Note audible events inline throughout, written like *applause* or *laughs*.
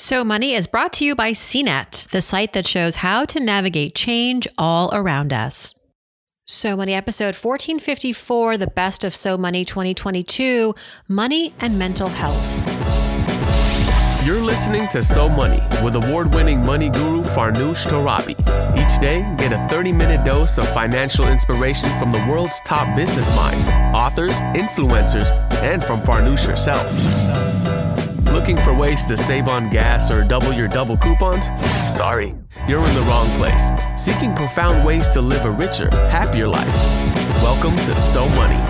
So Money is brought to you by CNET, the site that shows how to navigate change all around us. So Money episode 1454, the best of So Money 2022, money and mental health. You're listening to So Money with award winning money guru Farnoosh Torabi. Each day, get a 30 minute dose of financial inspiration from the world's top business minds, authors, influencers, and from Farnoosh herself. Looking for ways to save on gas or double your double coupons? Sorry, you're in the wrong place. Seeking profound ways to live a richer, happier life. Welcome to So Money.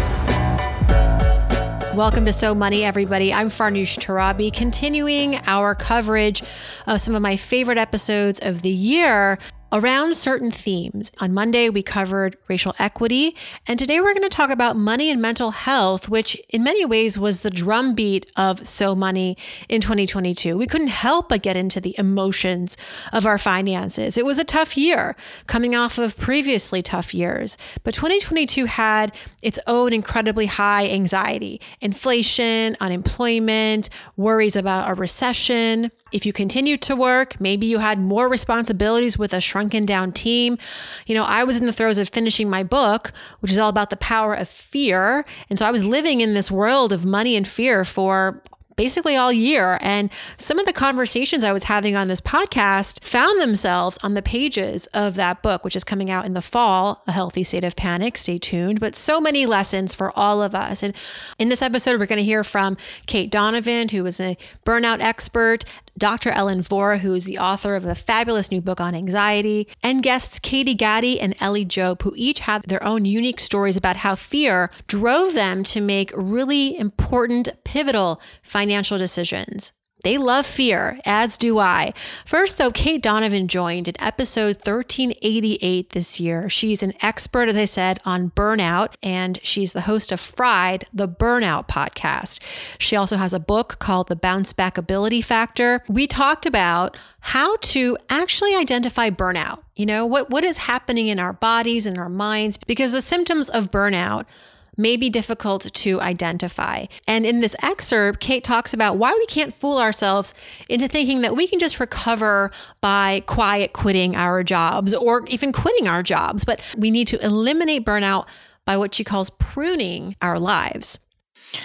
Welcome to So Money, everybody. I'm Farnoosh Torabi, continuing our coverage of some of my favorite episodes of the year around certain themes. On Monday, we covered racial equity, and today we're going to talk about money and mental health, which in many ways was the drumbeat of So Money in 2022. We couldn't help but get into the emotions of our finances. It was a tough year, coming off of previously tough years, but 2022 had its own incredibly high anxiety, inflation, unemployment, worries about a recession. If you continued to work, maybe you had more responsibilities with a shrunken down team. You know, I was in the throes of finishing my book, which is all about the power of fear. And so I was living in this world of money and fear for basically all year. And some of the conversations I was having on this podcast found themselves on the pages of that book, which is coming out in the fall, A Healthy State of Panic. Stay tuned. But so many lessons for all of us. And in this episode, we're going to hear from Kate Donovan, who is a burnout expert, Dr. Ellen Vora, who is the author of a fabulous new book on anxiety, and guests Katie Gatti and Ellie Jope, who each have their own unique stories about how fear drove them to make really important, pivotal financial decisions. They love fear, as do I. First, though, Kate Donovan joined in episode 1388 this year. She's an expert, as I said, on burnout, and she's the host of Fried, the Burnout podcast. She also has a book called The Bounce Back Ability Factor. We talked about how to actually identify burnout. You know, what, what is happening in our bodies and our minds, because the symptoms of burnout may be difficult to identify. And in this excerpt, Kate talks about why we can't fool ourselves into thinking that we can just recover by quiet quitting our jobs or even quitting our jobs, but we need to eliminate burnout by what she calls pruning our lives.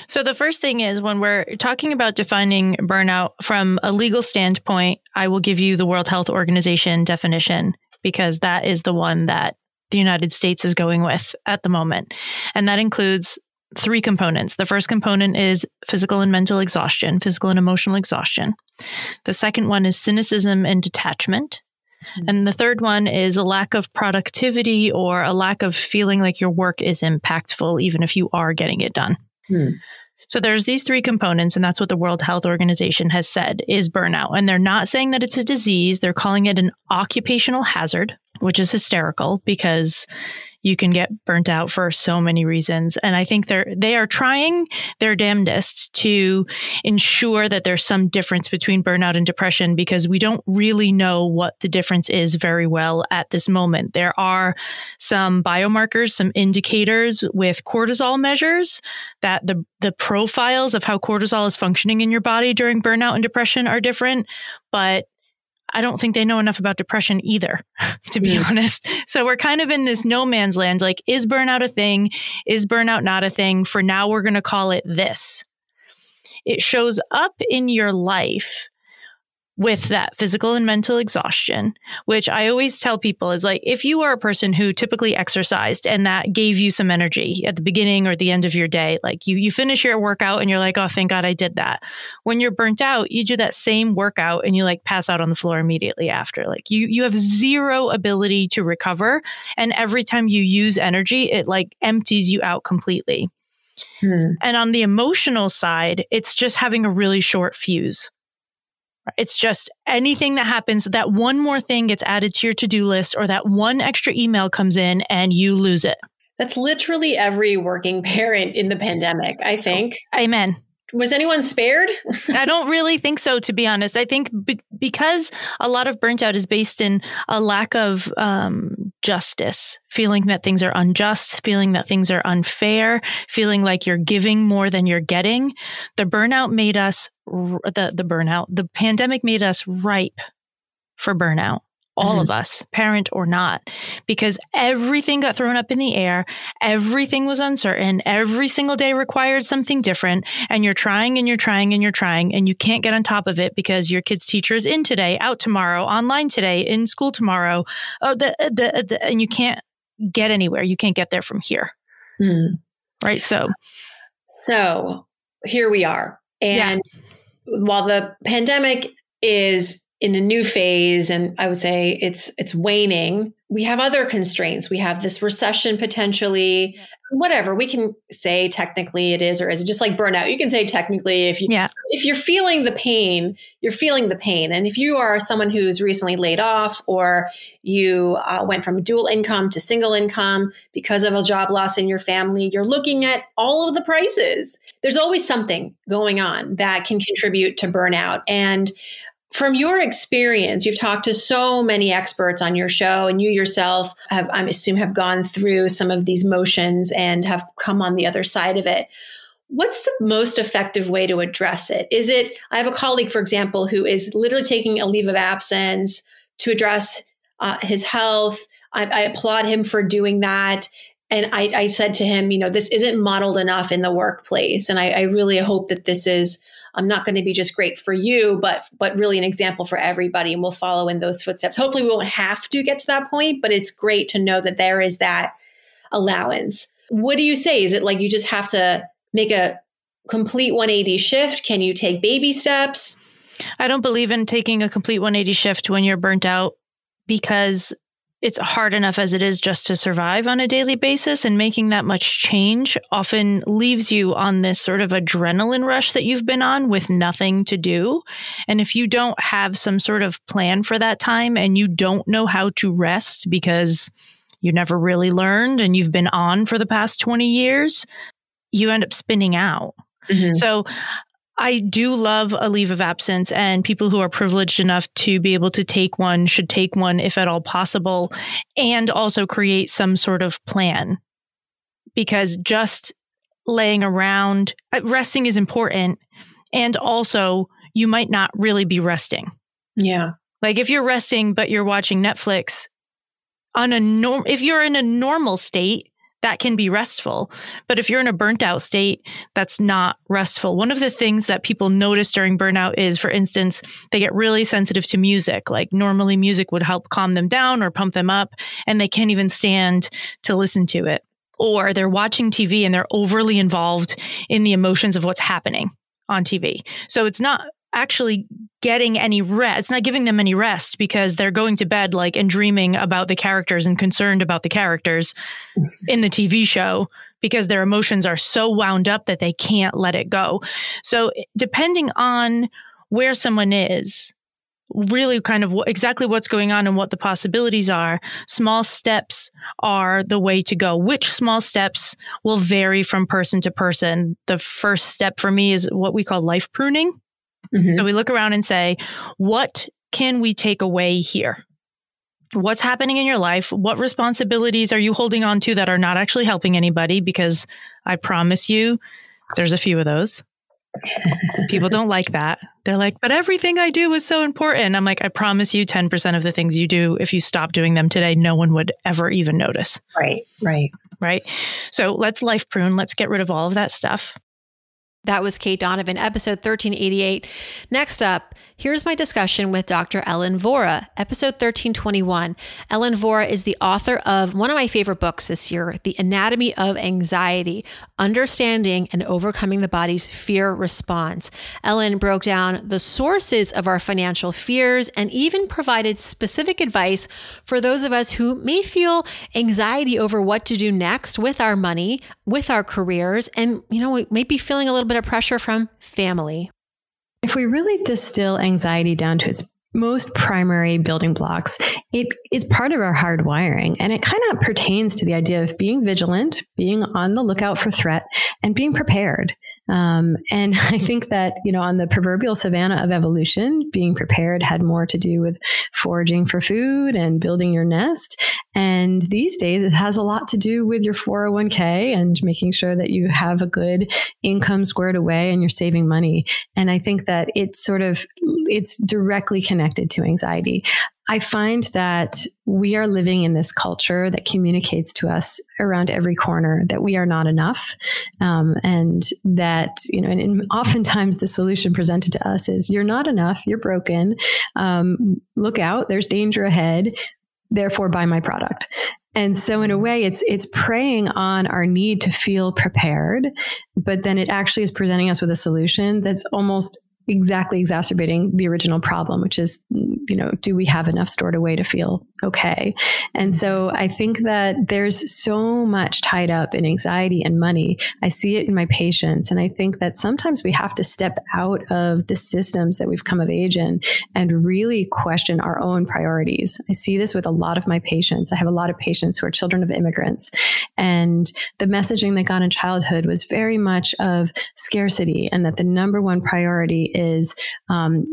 So, the first thing is when we're talking about defining burnout from a legal standpoint, I will give you the World Health Organization definition because that is the one that the United States is going with at the moment. And that includes three components. The first component is physical and mental exhaustion, physical and emotional exhaustion. The second one is cynicism and detachment. Mm-hmm. And the third one is a lack of productivity or a lack of feeling like your work is impactful, even if you are getting it done. Mm. So there's these three components, and that's what the World Health Organization has said is burnout. And they're not saying that it's a disease. They're calling it an occupational hazard, which is hysterical because you can get burnt out for so many reasons. And I think they're, they are trying their damnedest to ensure that there's some difference between burnout and depression because we don't really know what the difference is very well at this moment. There are some biomarkers, some indicators with cortisol measures that the, the profiles of how cortisol is functioning in your body during burnout and depression are different, but I don't think they know enough about depression either, *laughs* to be mm. honest. So we're kind of in this no man's land. Like, is burnout a thing? Is burnout not a thing? For now, we're going to call it this. It shows up in your life with that physical and mental exhaustion, which I always tell people is like, if you are a person who typically exercised and that gave you some energy at the beginning or the end of your day, like you, you finish your workout and you're like, oh, thank God I did that. When you're burnt out, you do that same workout and you like pass out on the floor immediately after. Like you, you have zero ability to recover. And every time you use energy, it like empties you out completely. Hmm. And on the emotional side, it's just having a really short fuse. It's just anything that happens, that one more thing gets added to your to do list, or that one extra email comes in and you lose it. That's literally every working *laughs* parent in the pandemic, I think. Amen. Was anyone spared? *laughs* I don't really think so, to be honest. I think be- because a lot of burnt out is based in a lack of um, justice, feeling that things are unjust, feeling that things are unfair, feeling like you're giving more than you're getting. The burnout made us the the burnout. The pandemic made us ripe for burnout all mm-hmm. of us, parent or not, because everything got thrown up in the air. Everything was uncertain. Every single day required something different. And you're trying and you're trying and you're trying and you can't get on top of it because your kid's teacher is in today, out tomorrow, online today, in school tomorrow. Oh, the, the, the, and you can't get anywhere. You can't get there from here. Mm. Right. So, so here we are. And yeah. while the pandemic is in a new phase and i would say it's it's waning. We have other constraints. We have this recession potentially. Yeah. whatever. We can say technically it is or is it just like burnout. You can say technically if you yeah. if you're feeling the pain you're feeling the pain. And if you are someone who's recently laid off or you uh, went from dual income to single income because of a job loss in your family you're looking at all of the prices. There's always something going on that can contribute to burnout. And from your experience, you've talked to so many experts on your show, and you yourself have, I assume, have gone through some of these motions and have come on the other side of it. What's the most effective way to address it? Is it, I have a colleague, for example, who is literally taking a leave of absence to address uh, his health. I, I applaud him for doing that and I, I, said to him, you know, this isn't modeled enough in the workplace. And I, I really hope that this is I'm not going to be just great for you, but but really an example for everybody, and we'll follow in those footsteps. Hopefully, we won't have to get to that point, but it's great to know that there is that allowance. What do you say? Is it like you just have to make a complete 180 shift? Can you take baby steps? I don't believe in taking a complete 180 shift when you're burnt out because it's hard enough as it is just to survive on a daily basis and making that much change often leaves you on this sort of adrenaline rush that you've been on with nothing to do and if you don't have some sort of plan for that time and you don't know how to rest because you never really learned and you've been on for the past 20 years you end up spinning out Mm-hmm. So I do love a leave of absence, and people who are privileged enough to be able to take one should take one if at all possible, and also create some sort of plan. Because just laying around, uh, resting is important. And also, you might not really be resting. Yeah. Like if you're resting, but you're watching Netflix on a norm, if you're in a normal state, that can be restful. But if you're in a burnt out state, that's not restful. One of the things that people notice during burnout is, for instance, they get really sensitive to music. Like normally music would help calm them down or pump them up, and they can't even stand to listen to it. Or they're watching TV and they're overly involved in the emotions of what's happening on TV. So it's not actually getting any rest. It's not giving them any rest because they're going to bed like and dreaming about the characters and concerned about the characters *laughs* in the TV show because their emotions are so wound up that they can't let it go. So depending on where someone is, really kind of exactly what's going on and what the possibilities are, small steps are the way to go. Which small steps will vary from person to person. The first step for me is what we call life pruning. Mm-hmm. So we look around and say, what can we take away here? What's happening in your life? What responsibilities are you holding on to that are not actually helping anybody? Because I promise you, there's a few of those. *laughs* People don't like that. They're like, but everything I do is so important. I'm like, I promise you 10% of the things you do, if you stop doing them today, no one would ever even notice. Right, right. Right. So let's life prune. Let's get rid of all of that stuff. That was Kate Donovan, episode 1388. Next up, here's my discussion with Dr. Ellen Vora, episode 1321. Ellen Vora is the author of one of my favorite books this year, The Anatomy of Anxiety Understanding and Overcoming the Body's Fear Response. Ellen broke down the sources of our financial fears and even provided specific advice for those of us who may feel anxiety over what to do next with our money, with our careers, and, you know, we may be feeling a little bit bit of pressure from family. If we really distill anxiety down to its most primary building blocks, it is part of our hard wiring. And it kind of pertains to the idea of being vigilant, being on the lookout for threat, and being prepared. Um, and *laughs* I think that, you know, on the proverbial savannah of evolution, being prepared had more to do with foraging for food and building your nest. And these days, it has a lot to do with your 401k and making sure that you have a good income squared away and you're saving money. And I think that it's sort of, it's directly connected to anxiety. I find that we are living in this culture that communicates to us around every corner that we are not enough. Um, and that, you know, and, and, oftentimes the solution presented to us is you're not enough, you're broken, um, look out, there's danger ahead, therefore buy my product. And so in a way it's it's preying on our need to feel prepared, but then it actually is presenting us with a solution that's almost exactly exacerbating the original problem, which is, you know, do we have enough stored away to feel okay? And so I think that there's so much tied up in anxiety and money. I see it in my patients. And I think that sometimes we have to step out of the systems that we've come of age in and really question our own priorities. I see this with a lot of my patients. I have a lot of patients who are children of immigrants. And the messaging that got in childhood was very much of scarcity and that the number one priority is um,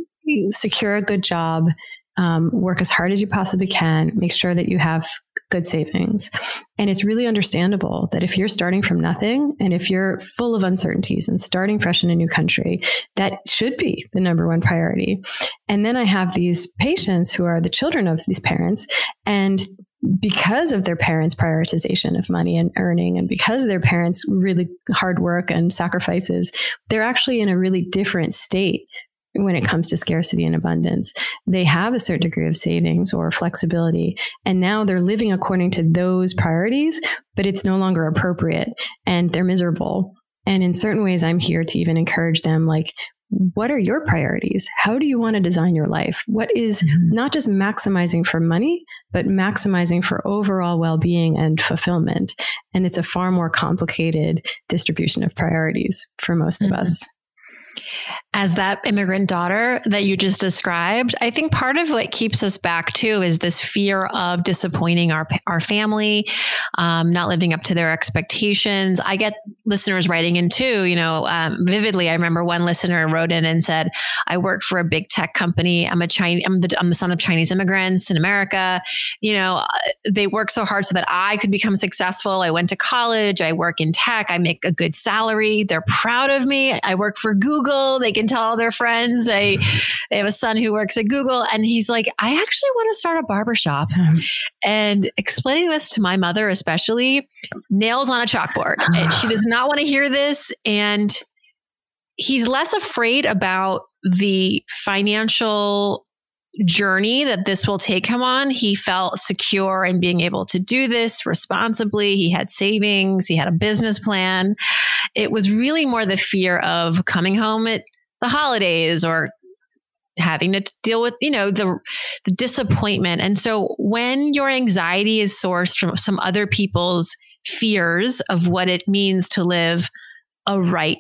secure a good job, um, work as hard as you possibly can, make sure that you have good savings. And it's really understandable that if you're starting from nothing and if you're full of uncertainties and starting fresh in a new country, that should be the number one priority. And then I have these patients who are the children of these parents and because of their parents' prioritization of money and earning, and because of their parents' really hard work and sacrifices, they're actually in a really different state when it comes to scarcity and abundance. They have a certain degree of savings or flexibility, and now they're living according to those priorities, but it's no longer appropriate and they're miserable. And in certain ways, I'm here to even encourage them like, what are your priorities? How do you want to design your life? What is mm-hmm. not just maximizing for money, but maximizing for overall well being and fulfillment? And it's a far more complicated distribution of priorities for most mm-hmm. of us as that immigrant daughter that you just described, I think part of what keeps us back too is this fear of disappointing our our family, um, not living up to their expectations. I get listeners writing in too. You know, um, vividly, I remember one listener wrote in and said, "I work for a big tech company. I'm a Chinese. I'm the I'm the son of Chinese immigrants in America. You know, uh, they work so hard so that I could become successful. I went to college. I work in tech. I make a good salary. They're proud of me. I work for Google. They can tell all their friends. They *laughs* they have a son who works at Google, and he's like, I actually want to start a barbershop. Mm-hmm. *laughs* And explaining this to my mother, especially, nails on a chalkboard. *sighs* and she does not want to hear this. And he's less afraid about the financial journey that this will take him on. He felt secure in being able to do this responsibly. He had savings, he had a business plan. It was really more the fear of coming home at the holidays or having to deal with you know the the disappointment. And so when your anxiety is sourced from some other people's fears of what it means to live a right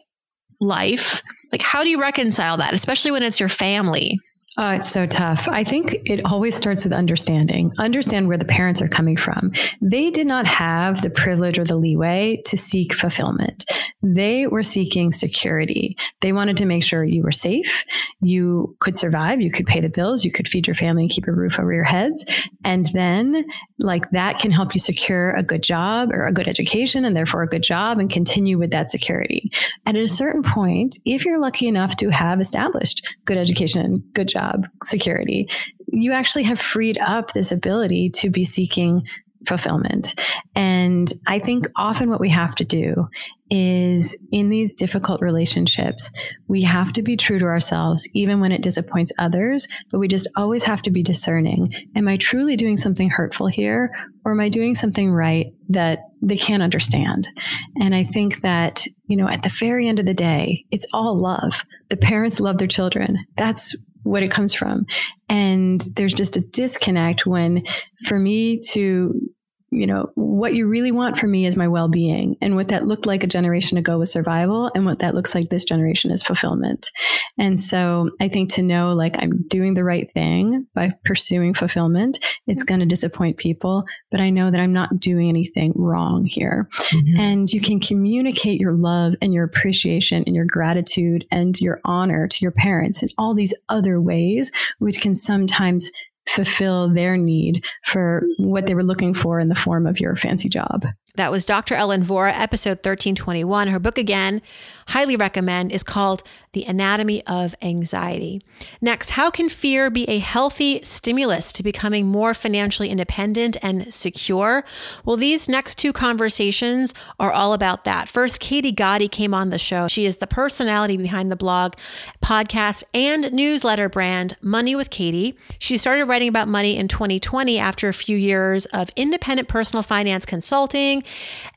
life like how do you reconcile that especially when it's your family Oh, it's so tough. I think it always starts with understanding. Understand where the parents are coming from. They did not have the privilege or the leeway to seek fulfillment. They were seeking security. They wanted to make sure you were safe, you could survive, you could pay the bills, you could feed your family and keep a roof over your heads. And then, like, that can help you secure a good job or a good education and therefore a good job and continue with that security. And at a certain point, if you're lucky enough to have established good education, good job, job security, you actually have freed up this ability to be seeking fulfillment. And I think often what we have to do is in these difficult relationships, we have to be true to ourselves, even when it disappoints others, but we just always have to be discerning. Am I truly doing something hurtful here? Or am I doing something right that they can't understand? And I think that, you know, at the very end of the day, it's all love. The parents love their children. That's what it comes from. And there's just a disconnect when, for me to you know, what you really want for me is my well being. And what that looked like a generation ago was survival. And what that looks like this generation is fulfillment. And so I think to know like I'm doing the right thing by pursuing fulfillment, it's going to disappoint people, but I know that I'm not doing anything wrong here. Mm-hmm. And you can communicate your love and your appreciation and your gratitude and your honor to your parents in all these other ways, which can sometimes fulfill their need for what they were looking for in the form of your fancy job. That was Dr. Ellen Vora, episode 1321. Her book, again, highly recommend, is called The Anatomy of Anxiety. Next, how can fear be a healthy stimulus to becoming more financially independent and secure? Well, these next two conversations are all about that. First, Katie Gatti came on the show. She is the personality behind the blog, podcast, and newsletter brand Money with Katie. She started writing about money in 2020 after a few years of independent personal finance consulting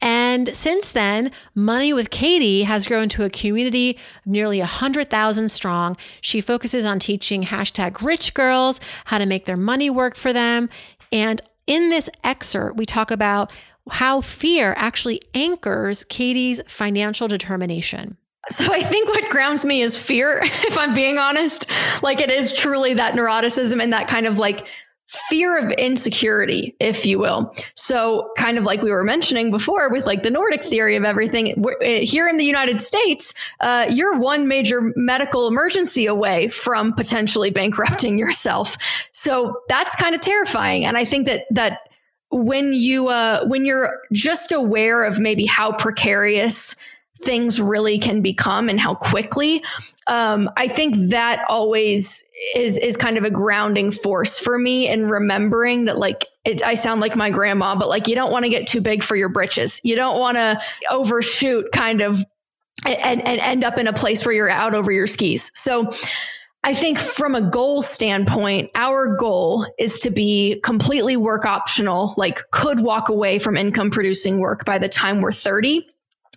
and since then, Money with Katie has grown to a community nearly 100,000 strong. She focuses on teaching hashtag rich girls how to make their money work for them. And in this excerpt, we talk about how fear actually anchors Katie's financial determination. So I think what grounds me is fear, *laughs* if I'm being honest. Like it is truly that neuroticism and that kind of like fear of insecurity, if you will. So, kind of like we were mentioning before with like the Nordic theory of everything, eh, here in the United States, uh, you're one major medical emergency away from potentially bankrupting yourself. So, that's kind of terrifying. And I think that, that, when you uh, when you're just aware of maybe how precarious things really can become and how quickly. Um, I think that always is is kind of a grounding force for me in remembering that like it, I sound like my grandma, but like you don't want to get too big for your britches. You don't want to overshoot kind of and, and end up in a place where you're out over your skis. So I think from a goal standpoint, our goal is to be completely work optional, like could walk away from income producing work by the time we're 30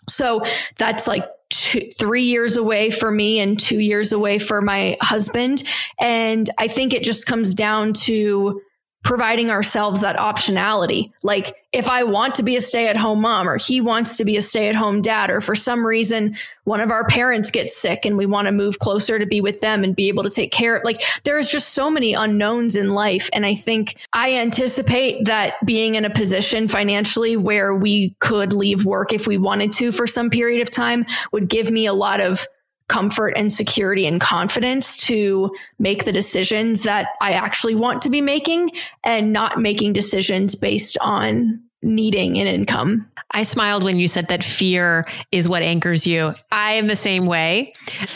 so that's like two, three years away for me and two years away for my husband. And I think it just comes down to providing ourselves that optionality. Like if I want to be a stay at home mom or he wants to be a stay at home dad, or for some reason one of our parents gets sick and we want to move closer to be with them and be able to take care of, like there's just so many unknowns in life. And I think I anticipate that being in a position financially where we could leave work if we wanted to for some period of time would give me a lot of comfort and security and confidence to make the decisions that I actually want to be making and not making decisions based on needing an income. I smiled when you said that fear is what anchors you. I am the same way.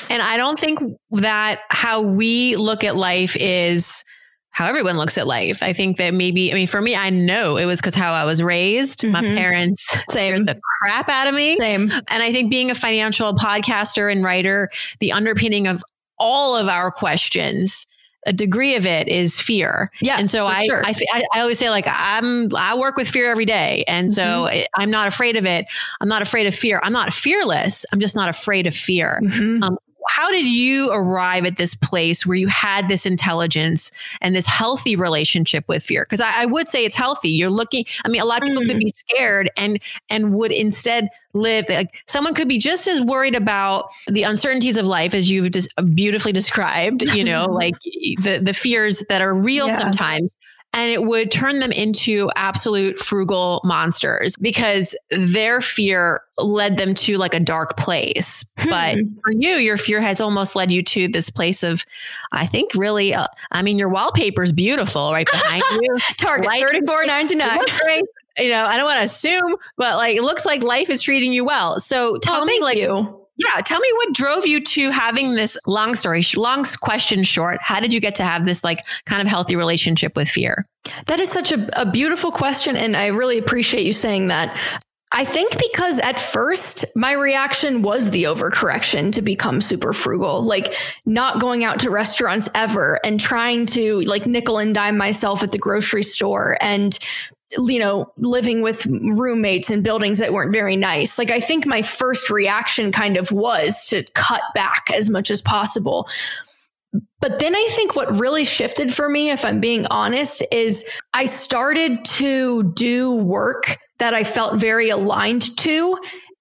And I don't think that how we look at life is how everyone looks at life. I think that maybe, I mean, for me, I know it was because how I was raised. Mm-hmm. My parents *laughs* scared the crap out of me. Same. And I think being a financial podcaster and writer, the underpinning of all of our questions a degree of it is fear. Yeah. And so I, sure. I, I, always say like, I'm, I work with fear every day. And so mm-hmm. I'm not afraid of it. I'm not afraid of fear. I'm not fearless. I'm just not afraid of fear. Mm-hmm. Um, how did you arrive at this place where you had this intelligence and this healthy relationship with fear? Because I, I, would say it's healthy. You're looking. I mean, a lot of people mm. could be scared and and would instead live. Like someone could be just as worried about the uncertainties of life as you've just beautifully described. You know, *laughs* like the the fears that are real yeah. sometimes and it would turn them into absolute frugal monsters because their fear led them to like a dark place. Hmm. But for you, your fear has almost led you to this place of, I think, really. Uh, I mean, your wallpaper is beautiful right behind *laughs* you. Target thirty four ninety nine. *laughs* You know, I don't want to assume, but like it looks like life is treating you well. So tell oh, me, like, you yeah, tell me what drove you to having this long story, long question short. How did you get to have this like kind of healthy relationship with fear? That is such a, a beautiful question. And I really appreciate you saying that. I think because at first my reaction was the overcorrection to become super frugal, like not going out to restaurants ever and trying to like nickel and dime myself at the grocery store and you know, living with roommates in buildings that weren't very nice. Like, I think my first reaction kind of was to cut back as much as possible. But then I think what really shifted for me, if I'm being honest, is I started to do work that I felt very aligned to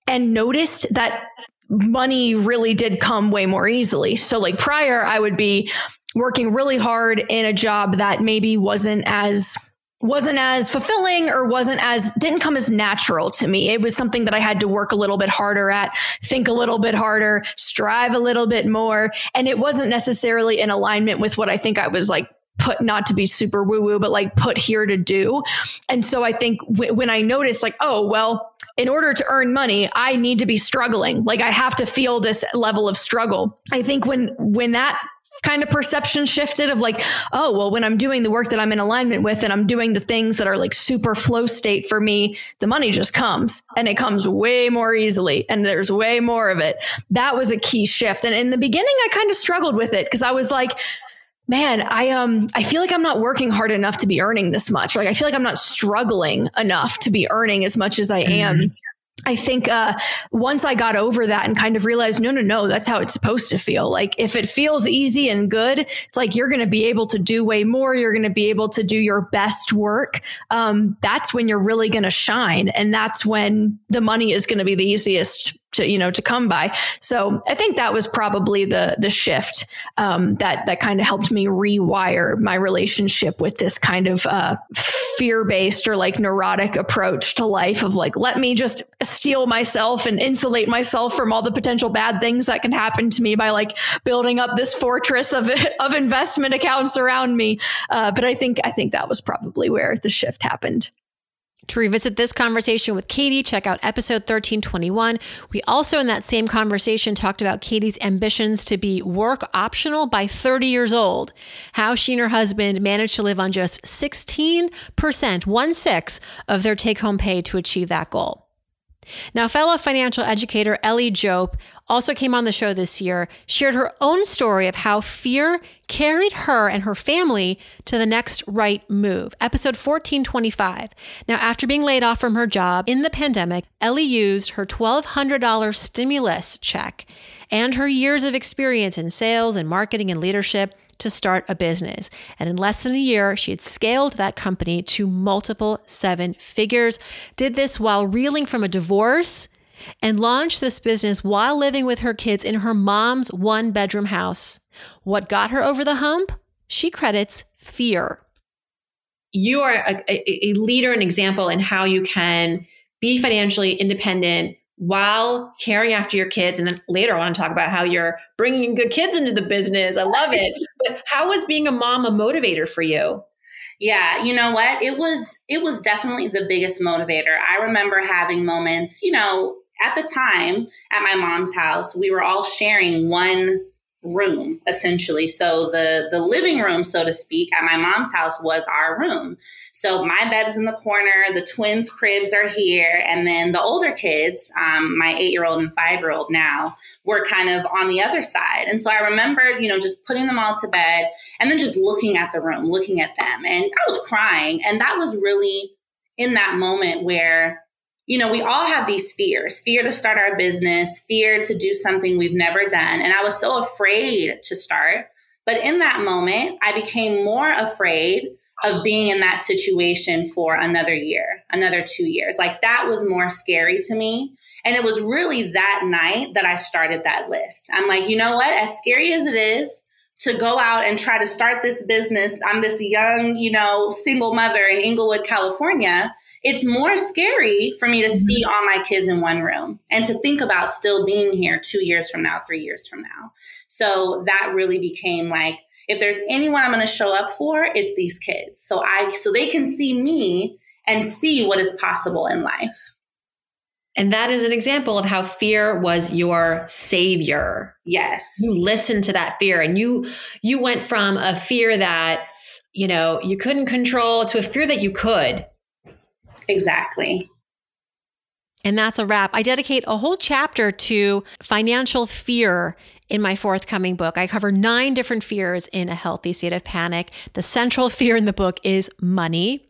and noticed that money really did come way more easily. So, like prior, I would be working really hard in a job that maybe wasn't as wasn't as fulfilling or wasn't as didn't come as natural to me. It was something that I had to work a little bit harder at, think a little bit harder, strive a little bit more, and it wasn't necessarily in alignment with what I think I was like put not to be super woo woo, but like put here to do. And so I think w- when I noticed like, oh, well, in order to earn money, I need to be struggling. Like I have to feel this level of struggle. I think when when that kind of perception shifted of like, oh, well, when I'm doing the work that I'm in alignment with and I'm doing the things that are like super flow state for me, the money just comes and it comes way more easily and there's way more of it. That was a key shift. And in the beginning, I kind of struggled with it because I was like, man, I um I feel like I'm not working hard enough to be earning this much. Like I feel like I'm not struggling enough to be earning as much as I am. Mm-hmm. I think uh, once I got over that and kind of realized, no, no, no, that's how it's supposed to feel. Like if it feels easy and good, it's like you're going to be able to do way more. You're going to be able to do your best work. Um, that's when you're really going to shine, and that's when the money is going to be the easiest to you know to come by. So I think that was probably the the shift um, that that kind of helped me rewire my relationship with this kind of uh, fear based or like neurotic approach to life of like let me just steel myself and insulate myself from all the potential bad things that can happen to me by like building up this fortress of *laughs* of investment accounts around me. Uh, but I think I think that was probably where the shift happened. To revisit this conversation with Katie, check out episode 1321. We also, in that same conversation, talked about Katie's ambitions to be work optional by 30 years old, how she and her husband managed to live on just 16%, one six of their take home pay to achieve that goal. Now, fellow financial educator Ellie Jope also came on the show this year, shared her own story of how fear carried her and her family to the next right move. Episode 1425. Now, after being laid off from her job in the pandemic, Ellie used her $1,200 stimulus check and her years of experience in sales and marketing and leadership to start a business. And in less than a year, she had scaled that company to multiple seven figures, did this while reeling from a divorce and launched this business while living with her kids in her mom's one bedroom house. What got her over the hump? She credits fear. You are a, a, leader and example in how you can be financially independent while caring after your kids. And then later I want to talk about how you're bringing good kids into the business. I love it. *laughs* but how was being a mom a motivator for you? Yeah, you know what? It was it was definitely the biggest motivator. I remember having moments, you know, at the time at my mom's house, we were all sharing one room essentially. So the the living room so to speak at my mom's house was our room. So my bed is in the corner the twins cribs are here and then the older kids um, my eight year old and five year old now were kind of on the other side. And so i remembered you know just putting them all to bed and then just looking at the room looking at them. And i was crying. And that was really in that moment where you know, we all have these fears fear to start our business, fear to do something we've never done. And I was so afraid to start. But in that moment, I became more afraid of being in that situation for another year, another two years. Like that was more scary to me. And it was really that night that I started that list. I'm like, you know what? As scary as it is, to go out and try to start this business. I'm this young, you know, single mother in Inglewood, California it's more scary for me to see mm-hmm. all my kids in one room and to think about still being here two years from now, three years from now. So that really became like, if there's anyone I'm going to show up for, it's these kids. So I, so they can see me and see what is possible in life. And that is an example of how fear was your savior. Yes. You listened to that fear and you you went from a fear that, you know, you couldn't control to a fear that you could. Exactly. And that's a wrap. I dedicate a whole chapter to financial fear in my forthcoming book. I cover nine different fears in a healthy state of panic. The central *laughs* fear in the book is money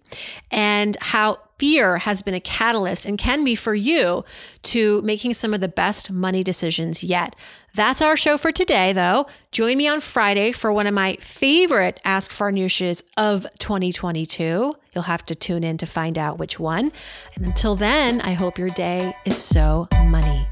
and how fear has been a catalyst and can be for you to making some of the best money decisions yet. That's our show for today, though. Join me on Friday for one of my favorite Ask Farnooshes of 2022. You'll have to tune in to find out which one. And until then, I hope your day is so money.